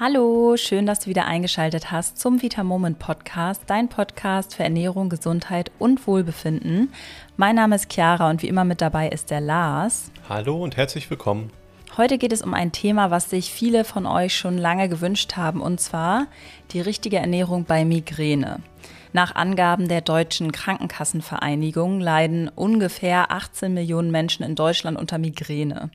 Hallo, schön, dass du wieder eingeschaltet hast zum Vita Moment Podcast, dein Podcast für Ernährung, Gesundheit und Wohlbefinden. Mein Name ist Chiara und wie immer mit dabei ist der Lars. Hallo und herzlich willkommen. Heute geht es um ein Thema, was sich viele von euch schon lange gewünscht haben, und zwar die richtige Ernährung bei Migräne. Nach Angaben der Deutschen Krankenkassenvereinigung leiden ungefähr 18 Millionen Menschen in Deutschland unter Migräne.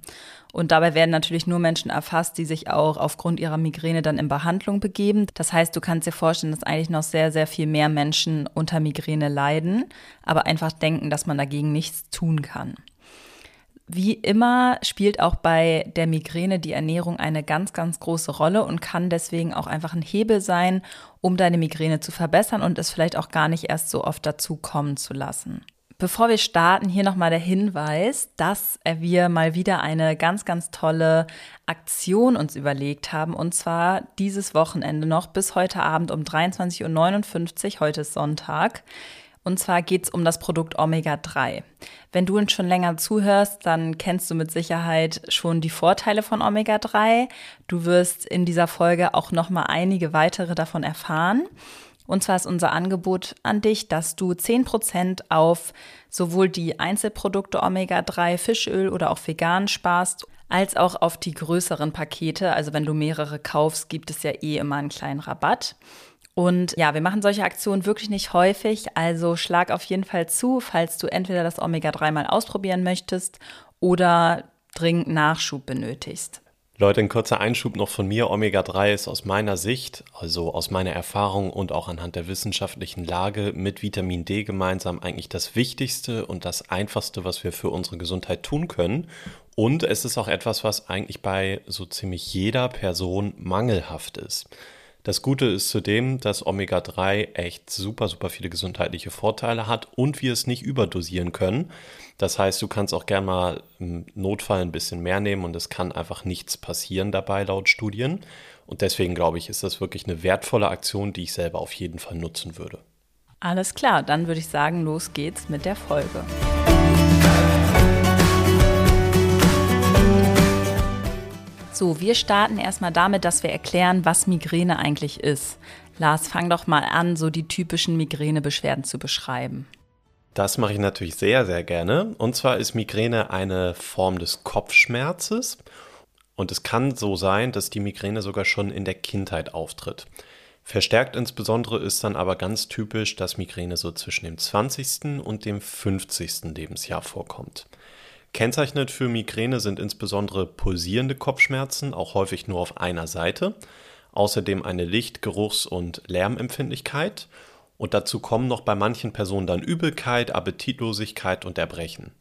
Und dabei werden natürlich nur Menschen erfasst, die sich auch aufgrund ihrer Migräne dann in Behandlung begeben. Das heißt, du kannst dir vorstellen, dass eigentlich noch sehr, sehr viel mehr Menschen unter Migräne leiden, aber einfach denken, dass man dagegen nichts tun kann. Wie immer spielt auch bei der Migräne die Ernährung eine ganz, ganz große Rolle und kann deswegen auch einfach ein Hebel sein, um deine Migräne zu verbessern und es vielleicht auch gar nicht erst so oft dazu kommen zu lassen. Bevor wir starten, hier nochmal der Hinweis, dass wir mal wieder eine ganz, ganz tolle Aktion uns überlegt haben. Und zwar dieses Wochenende noch bis heute Abend um 23.59 Uhr, heute ist Sonntag. Und zwar geht es um das Produkt Omega 3. Wenn du uns schon länger zuhörst, dann kennst du mit Sicherheit schon die Vorteile von Omega 3. Du wirst in dieser Folge auch noch mal einige weitere davon erfahren. Und zwar ist unser Angebot an dich, dass du 10% auf sowohl die Einzelprodukte Omega 3, Fischöl oder auch vegan sparst, als auch auf die größeren Pakete. Also wenn du mehrere kaufst, gibt es ja eh immer einen kleinen Rabatt. Und ja, wir machen solche Aktionen wirklich nicht häufig, also schlag auf jeden Fall zu, falls du entweder das Omega-3 mal ausprobieren möchtest oder dringend Nachschub benötigst. Leute, ein kurzer Einschub noch von mir. Omega-3 ist aus meiner Sicht, also aus meiner Erfahrung und auch anhand der wissenschaftlichen Lage mit Vitamin D gemeinsam eigentlich das Wichtigste und das Einfachste, was wir für unsere Gesundheit tun können. Und es ist auch etwas, was eigentlich bei so ziemlich jeder Person mangelhaft ist. Das Gute ist zudem, dass Omega-3 echt super, super viele gesundheitliche Vorteile hat und wir es nicht überdosieren können. Das heißt, du kannst auch gern mal im Notfall ein bisschen mehr nehmen und es kann einfach nichts passieren dabei laut Studien. Und deswegen glaube ich, ist das wirklich eine wertvolle Aktion, die ich selber auf jeden Fall nutzen würde. Alles klar, dann würde ich sagen, los geht's mit der Folge. So, wir starten erstmal damit, dass wir erklären, was Migräne eigentlich ist. Lars, fang doch mal an, so die typischen Migränebeschwerden zu beschreiben. Das mache ich natürlich sehr, sehr gerne. Und zwar ist Migräne eine Form des Kopfschmerzes. Und es kann so sein, dass die Migräne sogar schon in der Kindheit auftritt. Verstärkt insbesondere ist dann aber ganz typisch, dass Migräne so zwischen dem 20. und dem 50. Lebensjahr vorkommt. Kennzeichnend für Migräne sind insbesondere pulsierende Kopfschmerzen, auch häufig nur auf einer Seite, außerdem eine Licht-, Geruchs- und Lärmempfindlichkeit und dazu kommen noch bei manchen Personen dann Übelkeit, Appetitlosigkeit und Erbrechen.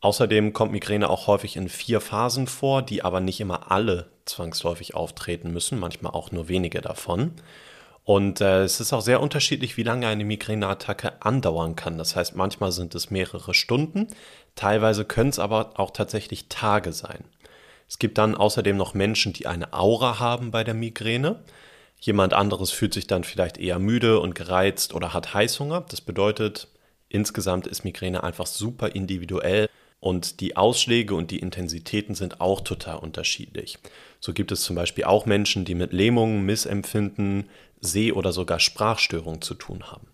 Außerdem kommt Migräne auch häufig in vier Phasen vor, die aber nicht immer alle zwangsläufig auftreten müssen, manchmal auch nur wenige davon. Und äh, es ist auch sehr unterschiedlich, wie lange eine Migräneattacke andauern kann. Das heißt, manchmal sind es mehrere Stunden, teilweise können es aber auch tatsächlich Tage sein. Es gibt dann außerdem noch Menschen, die eine Aura haben bei der Migräne. Jemand anderes fühlt sich dann vielleicht eher müde und gereizt oder hat Heißhunger. Das bedeutet, insgesamt ist Migräne einfach super individuell und die Ausschläge und die Intensitäten sind auch total unterschiedlich. So gibt es zum Beispiel auch Menschen, die mit Lähmungen, Missempfinden, Seh- oder sogar Sprachstörungen zu tun haben.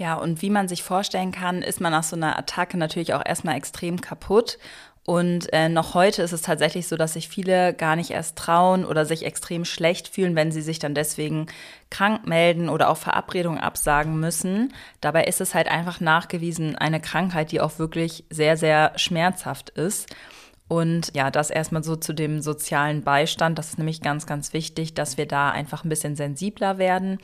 Ja, und wie man sich vorstellen kann, ist man nach so einer Attacke natürlich auch erstmal extrem kaputt. Und äh, noch heute ist es tatsächlich so, dass sich viele gar nicht erst trauen oder sich extrem schlecht fühlen, wenn sie sich dann deswegen krank melden oder auch Verabredungen absagen müssen. Dabei ist es halt einfach nachgewiesen eine Krankheit, die auch wirklich sehr, sehr schmerzhaft ist. Und ja, das erstmal so zu dem sozialen Beistand. Das ist nämlich ganz, ganz wichtig, dass wir da einfach ein bisschen sensibler werden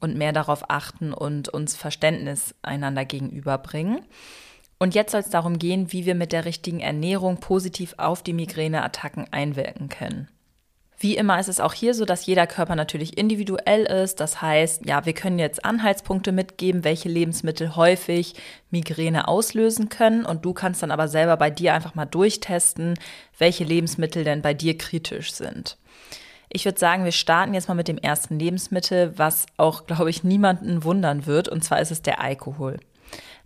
und mehr darauf achten und uns Verständnis einander gegenüberbringen. Und jetzt soll es darum gehen, wie wir mit der richtigen Ernährung positiv auf die Migräneattacken einwirken können. Wie immer ist es auch hier so, dass jeder Körper natürlich individuell ist. Das heißt, ja, wir können jetzt Anhaltspunkte mitgeben, welche Lebensmittel häufig Migräne auslösen können. Und du kannst dann aber selber bei dir einfach mal durchtesten, welche Lebensmittel denn bei dir kritisch sind. Ich würde sagen, wir starten jetzt mal mit dem ersten Lebensmittel, was auch, glaube ich, niemanden wundern wird. Und zwar ist es der Alkohol.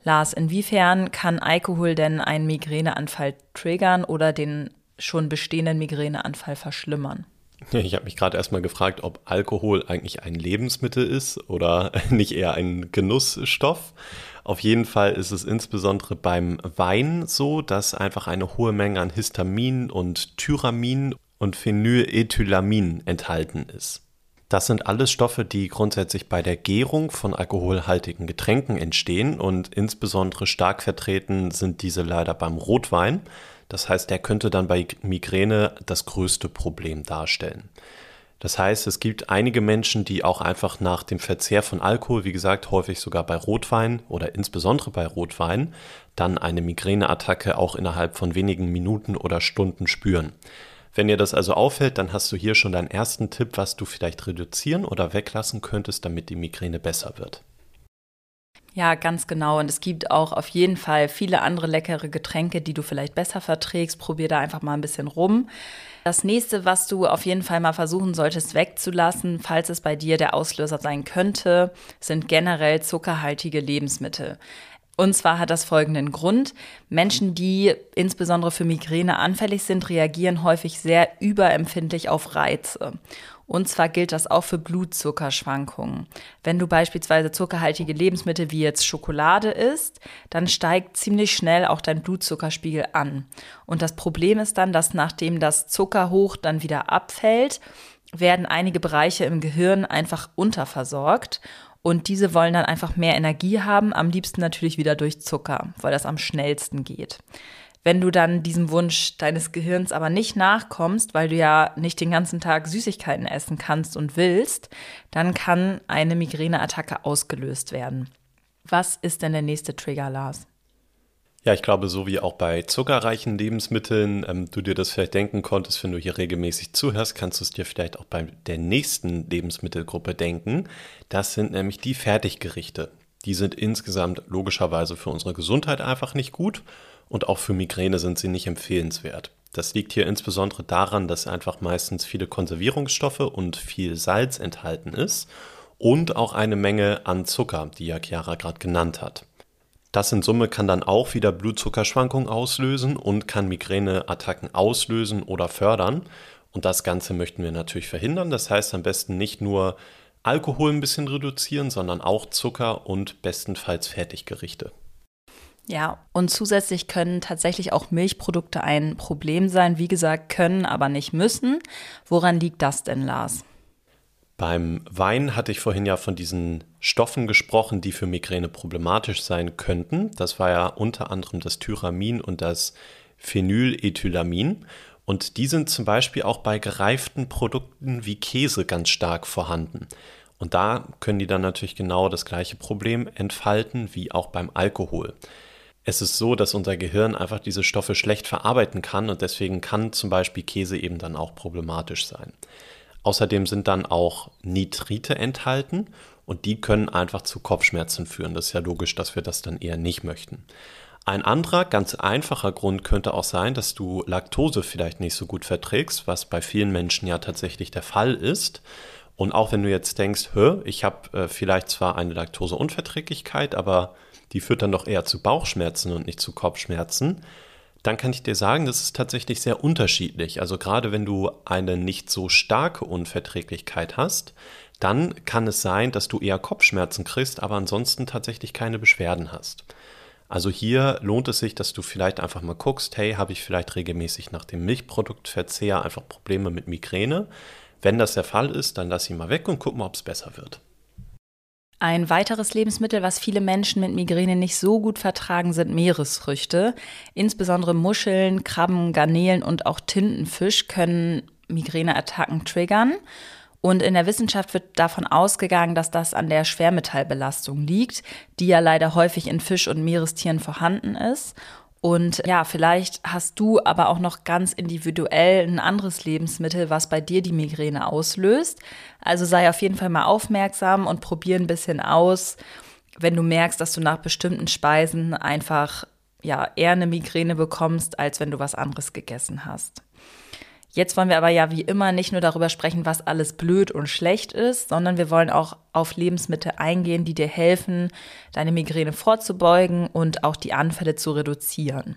Lars, inwiefern kann Alkohol denn einen Migräneanfall triggern oder den schon bestehenden Migräneanfall verschlimmern? Ich habe mich gerade erstmal gefragt, ob Alkohol eigentlich ein Lebensmittel ist oder nicht eher ein Genussstoff. Auf jeden Fall ist es insbesondere beim Wein so, dass einfach eine hohe Menge an Histamin und Tyramin und Phenylethylamin enthalten ist. Das sind alles Stoffe, die grundsätzlich bei der Gärung von alkoholhaltigen Getränken entstehen und insbesondere stark vertreten sind diese leider beim Rotwein. Das heißt, der könnte dann bei Migräne das größte Problem darstellen. Das heißt, es gibt einige Menschen, die auch einfach nach dem Verzehr von Alkohol, wie gesagt, häufig sogar bei Rotwein oder insbesondere bei Rotwein, dann eine Migräneattacke auch innerhalb von wenigen Minuten oder Stunden spüren. Wenn dir das also auffällt, dann hast du hier schon deinen ersten Tipp, was du vielleicht reduzieren oder weglassen könntest, damit die Migräne besser wird. Ja, ganz genau. Und es gibt auch auf jeden Fall viele andere leckere Getränke, die du vielleicht besser verträgst. Probier da einfach mal ein bisschen rum. Das nächste, was du auf jeden Fall mal versuchen solltest wegzulassen, falls es bei dir der Auslöser sein könnte, sind generell zuckerhaltige Lebensmittel. Und zwar hat das folgenden Grund. Menschen, die insbesondere für Migräne anfällig sind, reagieren häufig sehr überempfindlich auf Reize. Und zwar gilt das auch für Blutzuckerschwankungen. Wenn du beispielsweise zuckerhaltige Lebensmittel wie jetzt Schokolade isst, dann steigt ziemlich schnell auch dein Blutzuckerspiegel an. Und das Problem ist dann, dass nachdem das Zuckerhoch dann wieder abfällt, werden einige Bereiche im Gehirn einfach unterversorgt und diese wollen dann einfach mehr Energie haben, am liebsten natürlich wieder durch Zucker, weil das am schnellsten geht. Wenn du dann diesem Wunsch deines Gehirns aber nicht nachkommst, weil du ja nicht den ganzen Tag Süßigkeiten essen kannst und willst, dann kann eine Migräneattacke ausgelöst werden. Was ist denn der nächste Trigger, Lars? Ja, ich glaube, so wie auch bei zuckerreichen Lebensmitteln ähm, du dir das vielleicht denken konntest, wenn du hier regelmäßig zuhörst, kannst du es dir vielleicht auch bei der nächsten Lebensmittelgruppe denken. Das sind nämlich die Fertiggerichte. Die sind insgesamt logischerweise für unsere Gesundheit einfach nicht gut und auch für Migräne sind sie nicht empfehlenswert. Das liegt hier insbesondere daran, dass einfach meistens viele Konservierungsstoffe und viel Salz enthalten ist und auch eine Menge an Zucker, die ja Chiara gerade genannt hat. Das in Summe kann dann auch wieder Blutzuckerschwankungen auslösen und kann Migräneattacken auslösen oder fördern. Und das Ganze möchten wir natürlich verhindern. Das heißt am besten nicht nur Alkohol ein bisschen reduzieren, sondern auch Zucker und bestenfalls Fertiggerichte. Ja, und zusätzlich können tatsächlich auch Milchprodukte ein Problem sein. Wie gesagt, können, aber nicht müssen. Woran liegt das denn, Lars? Beim Wein hatte ich vorhin ja von diesen Stoffen gesprochen, die für Migräne problematisch sein könnten. Das war ja unter anderem das Tyramin und das Phenylethylamin. Und die sind zum Beispiel auch bei gereiften Produkten wie Käse ganz stark vorhanden. Und da können die dann natürlich genau das gleiche Problem entfalten wie auch beim Alkohol. Es ist so, dass unser Gehirn einfach diese Stoffe schlecht verarbeiten kann und deswegen kann zum Beispiel Käse eben dann auch problematisch sein. Außerdem sind dann auch Nitrite enthalten und die können einfach zu Kopfschmerzen führen. Das ist ja logisch, dass wir das dann eher nicht möchten. Ein anderer, ganz einfacher Grund könnte auch sein, dass du Laktose vielleicht nicht so gut verträgst, was bei vielen Menschen ja tatsächlich der Fall ist. Und auch wenn du jetzt denkst, hör, ich habe äh, vielleicht zwar eine Laktoseunverträglichkeit, aber die führt dann doch eher zu Bauchschmerzen und nicht zu Kopfschmerzen, dann kann ich dir sagen, das ist tatsächlich sehr unterschiedlich. Also gerade wenn du eine nicht so starke Unverträglichkeit hast, dann kann es sein, dass du eher Kopfschmerzen kriegst, aber ansonsten tatsächlich keine Beschwerden hast. Also hier lohnt es sich, dass du vielleicht einfach mal guckst, hey, habe ich vielleicht regelmäßig nach dem Milchproduktverzehr einfach Probleme mit Migräne? Wenn das der Fall ist, dann lass ihn mal weg und guck mal, ob es besser wird. Ein weiteres Lebensmittel, was viele Menschen mit Migräne nicht so gut vertragen, sind Meeresfrüchte. Insbesondere Muscheln, Krabben, Garnelen und auch Tintenfisch können Migräneattacken triggern. Und in der Wissenschaft wird davon ausgegangen, dass das an der Schwermetallbelastung liegt, die ja leider häufig in Fisch- und Meerestieren vorhanden ist. Und ja, vielleicht hast du aber auch noch ganz individuell ein anderes Lebensmittel, was bei dir die Migräne auslöst. Also sei auf jeden Fall mal aufmerksam und probier ein bisschen aus, wenn du merkst, dass du nach bestimmten Speisen einfach ja eher eine Migräne bekommst, als wenn du was anderes gegessen hast. Jetzt wollen wir aber ja wie immer nicht nur darüber sprechen, was alles blöd und schlecht ist, sondern wir wollen auch auf Lebensmittel eingehen, die dir helfen, deine Migräne vorzubeugen und auch die Anfälle zu reduzieren.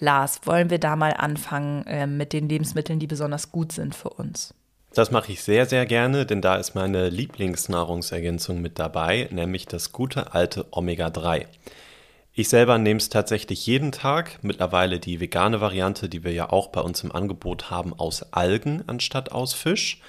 Lars, wollen wir da mal anfangen äh, mit den Lebensmitteln, die besonders gut sind für uns? Das mache ich sehr, sehr gerne, denn da ist meine Lieblingsnahrungsergänzung mit dabei, nämlich das gute alte Omega-3. Ich selber nehme es tatsächlich jeden Tag. Mittlerweile die vegane Variante, die wir ja auch bei uns im Angebot haben, aus Algen anstatt aus Fisch.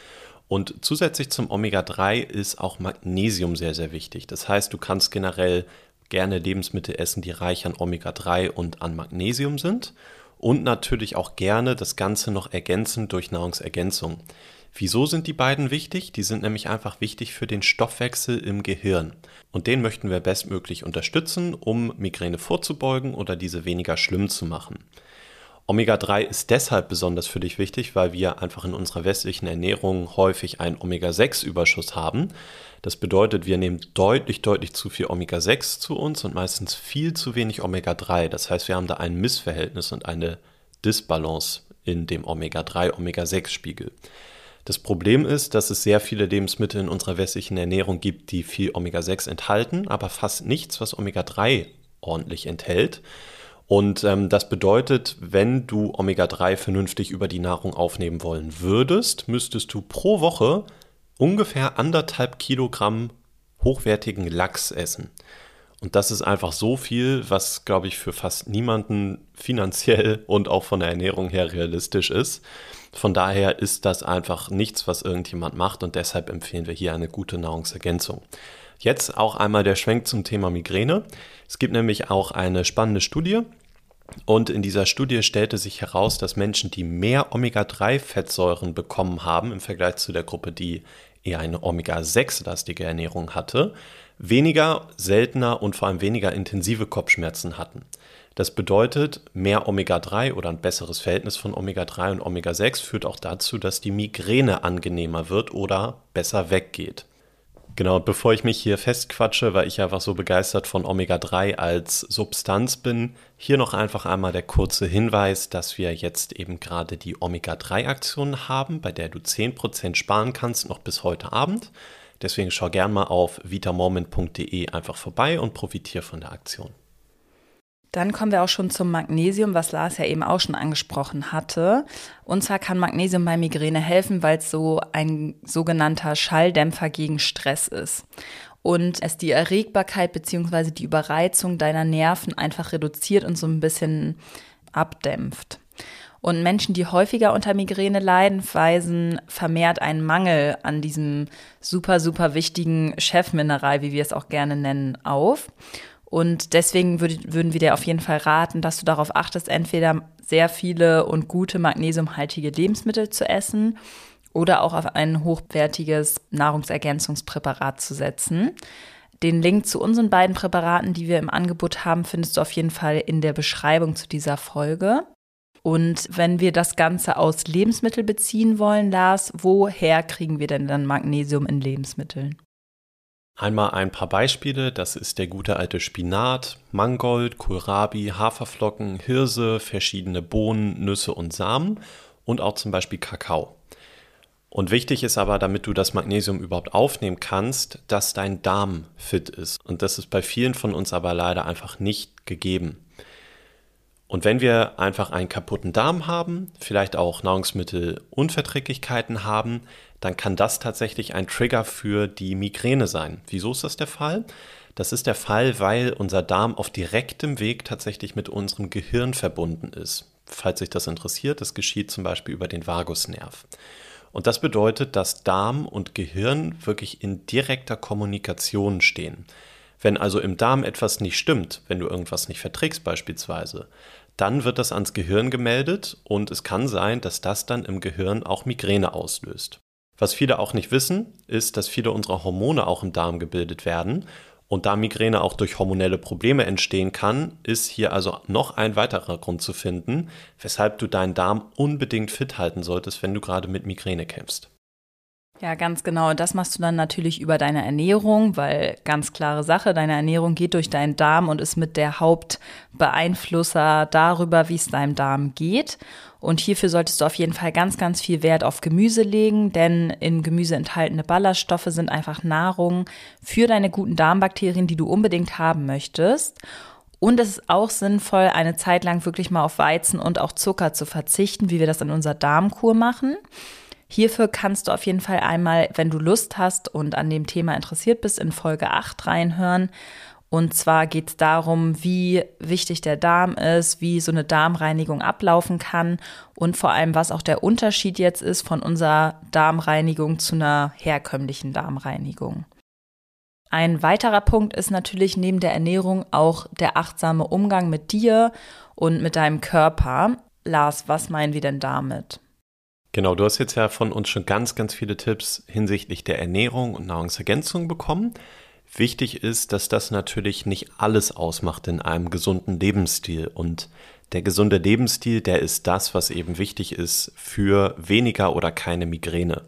Und zusätzlich zum Omega-3 ist auch Magnesium sehr, sehr wichtig. Das heißt, du kannst generell gerne Lebensmittel essen, die reich an Omega-3 und an Magnesium sind. Und natürlich auch gerne das Ganze noch ergänzen durch Nahrungsergänzung. Wieso sind die beiden wichtig? Die sind nämlich einfach wichtig für den Stoffwechsel im Gehirn. Und den möchten wir bestmöglich unterstützen, um Migräne vorzubeugen oder diese weniger schlimm zu machen. Omega-3 ist deshalb besonders für dich wichtig, weil wir einfach in unserer westlichen Ernährung häufig einen Omega-6-Überschuss haben. Das bedeutet, wir nehmen deutlich, deutlich zu viel Omega-6 zu uns und meistens viel zu wenig Omega-3. Das heißt, wir haben da ein Missverhältnis und eine Disbalance in dem Omega-3-Omega-6-Spiegel. Das Problem ist, dass es sehr viele Lebensmittel in unserer westlichen Ernährung gibt, die viel Omega-6 enthalten, aber fast nichts, was Omega-3 ordentlich enthält. Und ähm, das bedeutet, wenn du Omega-3 vernünftig über die Nahrung aufnehmen wollen würdest, müsstest du pro Woche ungefähr anderthalb Kilogramm hochwertigen Lachs essen. Und das ist einfach so viel, was, glaube ich, für fast niemanden finanziell und auch von der Ernährung her realistisch ist. Von daher ist das einfach nichts, was irgendjemand macht und deshalb empfehlen wir hier eine gute Nahrungsergänzung. Jetzt auch einmal der Schwenk zum Thema Migräne. Es gibt nämlich auch eine spannende Studie und in dieser Studie stellte sich heraus, dass Menschen, die mehr Omega-3-Fettsäuren bekommen haben im Vergleich zu der Gruppe, die eher eine Omega-6-lastige Ernährung hatte, weniger, seltener und vor allem weniger intensive Kopfschmerzen hatten. Das bedeutet, mehr Omega-3 oder ein besseres Verhältnis von Omega-3 und Omega-6 führt auch dazu, dass die Migräne angenehmer wird oder besser weggeht. Genau, bevor ich mich hier festquatsche, weil ich einfach so begeistert von Omega-3 als Substanz bin, hier noch einfach einmal der kurze Hinweis, dass wir jetzt eben gerade die Omega-3-Aktion haben, bei der du 10% sparen kannst, noch bis heute Abend. Deswegen schau gern mal auf vitamoment.de einfach vorbei und profitiere von der Aktion. Dann kommen wir auch schon zum Magnesium, was Lars ja eben auch schon angesprochen hatte. Und zwar kann Magnesium bei Migräne helfen, weil es so ein sogenannter Schalldämpfer gegen Stress ist. Und es die Erregbarkeit bzw. die Überreizung deiner Nerven einfach reduziert und so ein bisschen abdämpft. Und Menschen, die häufiger unter Migräne leiden, weisen vermehrt einen Mangel an diesem super, super wichtigen Chefmineral, wie wir es auch gerne nennen, auf. Und deswegen würd, würden wir dir auf jeden Fall raten, dass du darauf achtest, entweder sehr viele und gute magnesiumhaltige Lebensmittel zu essen oder auch auf ein hochwertiges Nahrungsergänzungspräparat zu setzen. Den Link zu unseren beiden Präparaten, die wir im Angebot haben, findest du auf jeden Fall in der Beschreibung zu dieser Folge. Und wenn wir das Ganze aus Lebensmitteln beziehen wollen, Lars, woher kriegen wir denn dann Magnesium in Lebensmitteln? Einmal ein paar Beispiele, das ist der gute alte Spinat, Mangold, Kohlrabi, Haferflocken, Hirse, verschiedene Bohnen, Nüsse und Samen und auch zum Beispiel Kakao. Und wichtig ist aber, damit du das Magnesium überhaupt aufnehmen kannst, dass dein Darm fit ist. Und das ist bei vielen von uns aber leider einfach nicht gegeben. Und wenn wir einfach einen kaputten Darm haben, vielleicht auch Nahrungsmittelunverträglichkeiten haben, dann kann das tatsächlich ein Trigger für die Migräne sein. Wieso ist das der Fall? Das ist der Fall, weil unser Darm auf direktem Weg tatsächlich mit unserem Gehirn verbunden ist. Falls sich das interessiert, das geschieht zum Beispiel über den Vagusnerv. Und das bedeutet, dass Darm und Gehirn wirklich in direkter Kommunikation stehen. Wenn also im Darm etwas nicht stimmt, wenn du irgendwas nicht verträgst beispielsweise, dann wird das ans Gehirn gemeldet und es kann sein, dass das dann im Gehirn auch Migräne auslöst. Was viele auch nicht wissen, ist, dass viele unserer Hormone auch im Darm gebildet werden. Und da Migräne auch durch hormonelle Probleme entstehen kann, ist hier also noch ein weiterer Grund zu finden, weshalb du deinen Darm unbedingt fit halten solltest, wenn du gerade mit Migräne kämpfst. Ja, ganz genau. Und das machst du dann natürlich über deine Ernährung, weil ganz klare Sache, deine Ernährung geht durch deinen Darm und ist mit der Hauptbeeinflusser darüber, wie es deinem Darm geht. Und hierfür solltest du auf jeden Fall ganz, ganz viel Wert auf Gemüse legen, denn in Gemüse enthaltene Ballaststoffe sind einfach Nahrung für deine guten Darmbakterien, die du unbedingt haben möchtest. Und es ist auch sinnvoll, eine Zeit lang wirklich mal auf Weizen und auch Zucker zu verzichten, wie wir das in unserer Darmkur machen. Hierfür kannst du auf jeden Fall einmal, wenn du Lust hast und an dem Thema interessiert bist, in Folge 8 reinhören. Und zwar geht es darum, wie wichtig der Darm ist, wie so eine Darmreinigung ablaufen kann und vor allem, was auch der Unterschied jetzt ist von unserer Darmreinigung zu einer herkömmlichen Darmreinigung. Ein weiterer Punkt ist natürlich neben der Ernährung auch der achtsame Umgang mit dir und mit deinem Körper. Lars, was meinen wir denn damit? Genau, du hast jetzt ja von uns schon ganz, ganz viele Tipps hinsichtlich der Ernährung und Nahrungsergänzung bekommen. Wichtig ist, dass das natürlich nicht alles ausmacht in einem gesunden Lebensstil. Und der gesunde Lebensstil, der ist das, was eben wichtig ist für weniger oder keine Migräne.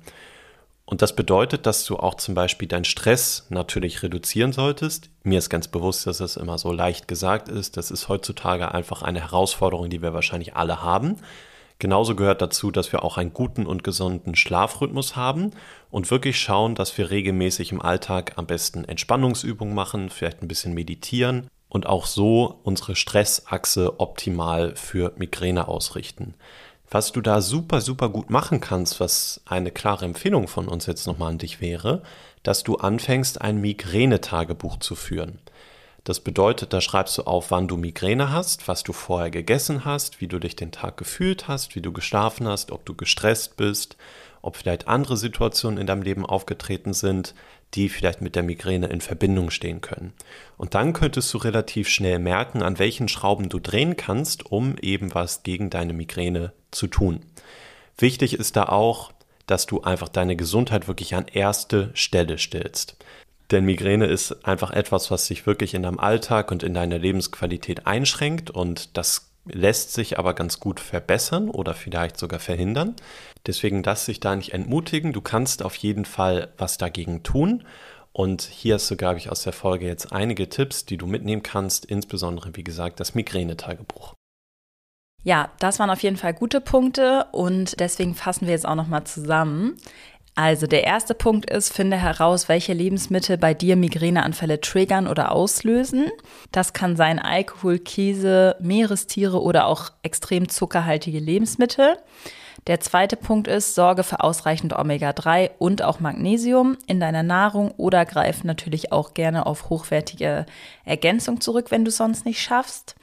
Und das bedeutet, dass du auch zum Beispiel deinen Stress natürlich reduzieren solltest. Mir ist ganz bewusst, dass das immer so leicht gesagt ist. Das ist heutzutage einfach eine Herausforderung, die wir wahrscheinlich alle haben. Genauso gehört dazu, dass wir auch einen guten und gesunden Schlafrhythmus haben und wirklich schauen, dass wir regelmäßig im Alltag am besten Entspannungsübungen machen, vielleicht ein bisschen meditieren und auch so unsere Stressachse optimal für Migräne ausrichten. Was du da super, super gut machen kannst, was eine klare Empfehlung von uns jetzt nochmal an dich wäre, dass du anfängst, ein Migränetagebuch zu führen. Das bedeutet, da schreibst du auf, wann du Migräne hast, was du vorher gegessen hast, wie du dich den Tag gefühlt hast, wie du geschlafen hast, ob du gestresst bist, ob vielleicht andere Situationen in deinem Leben aufgetreten sind, die vielleicht mit der Migräne in Verbindung stehen können. Und dann könntest du relativ schnell merken, an welchen Schrauben du drehen kannst, um eben was gegen deine Migräne zu tun. Wichtig ist da auch, dass du einfach deine Gesundheit wirklich an erste Stelle stellst. Denn Migräne ist einfach etwas, was sich wirklich in deinem Alltag und in deiner Lebensqualität einschränkt und das lässt sich aber ganz gut verbessern oder vielleicht sogar verhindern. Deswegen lass dich da nicht entmutigen. Du kannst auf jeden Fall was dagegen tun. Und hier hast du, glaube ich, aus der Folge jetzt einige Tipps, die du mitnehmen kannst, insbesondere, wie gesagt, das Migränetagebuch. Ja, das waren auf jeden Fall gute Punkte und deswegen fassen wir jetzt auch nochmal zusammen. Also der erste Punkt ist, finde heraus, welche Lebensmittel bei dir Migräneanfälle triggern oder auslösen. Das kann sein Alkohol, Käse, Meerestiere oder auch extrem zuckerhaltige Lebensmittel. Der zweite Punkt ist, sorge für ausreichend Omega-3 und auch Magnesium in deiner Nahrung oder greif natürlich auch gerne auf hochwertige Ergänzung zurück, wenn du sonst nicht schaffst.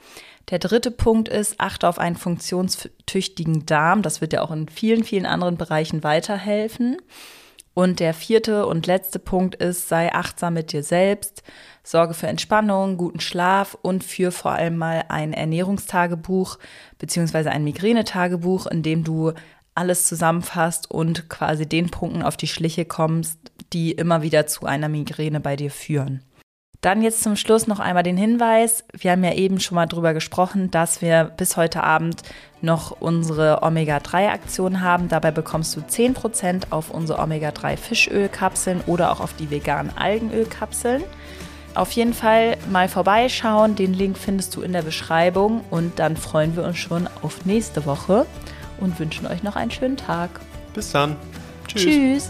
Der dritte Punkt ist, achte auf einen funktionstüchtigen Darm. Das wird ja auch in vielen, vielen anderen Bereichen weiterhelfen. Und der vierte und letzte Punkt ist, sei achtsam mit dir selbst, sorge für Entspannung, guten Schlaf und für vor allem mal ein Ernährungstagebuch beziehungsweise ein Migränetagebuch, in dem du alles zusammenfasst und quasi den Punkten auf die Schliche kommst, die immer wieder zu einer Migräne bei dir führen. Dann jetzt zum Schluss noch einmal den Hinweis. Wir haben ja eben schon mal drüber gesprochen, dass wir bis heute Abend noch unsere Omega-3-Aktion haben. Dabei bekommst du 10% auf unsere Omega-3-Fischölkapseln oder auch auf die veganen Algenölkapseln. Auf jeden Fall mal vorbeischauen. Den Link findest du in der Beschreibung. Und dann freuen wir uns schon auf nächste Woche und wünschen euch noch einen schönen Tag. Bis dann. Tschüss. Tschüss.